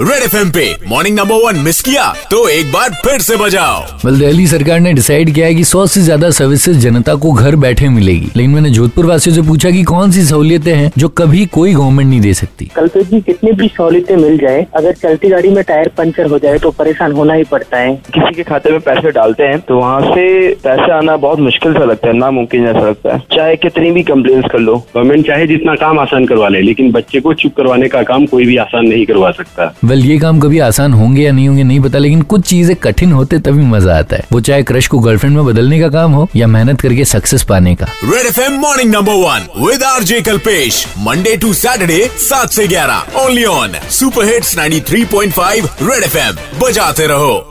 Red F पे morning number one miss किया तो एक बार फिर से बजाओ। वेल दिल्ली सरकार ने डिसाइड किया है कि सौ से ज़्यादा सर्विसेज़ जनता को घर बैठे मिलेगी। लेकिन मैंने जोधपुर वासियों से पूछा कि कौन सी सहूलियतें हैं जो कभी कोई गवर्नमेंट नहीं दे सकती? कल्पेश जी कितनी भी सहूलियतें मिल जाए अगर चलती गाड़ी में टायर पंचर हो जाए तो परेशान होना ही पड़ता है। किसी के खाते में पैसे डालते हैं तो वहाँ से पैसे आना बहुत मुश्किल सा लगता है नामुमकिन जैसा लगता है। चाहे कितनी भी कंप्लेन कर लो गवर्नमेंट चाहे जितना काम आसान करवा ले लेकिन बच्चे को चुप करवाने का काम कोई भी आसान नहीं करवा सकता। वेल ये काम कभी आसान होंगे या नहीं होंगे नहीं पता, लेकिन कुछ चीज़ें कठिन होते तभी मज़ा आता है। वो चाहे क्रश को गर्लफ्रेंड में बदलने का काम हो या मेहनत करके सक्सेस पाने का। Red F M morning number one with R J Kalpesh Monday to Saturday सात ऐसी ग्यारह ओनली ऑन सुपरहिट स्न three point five red F M बजाते रहो।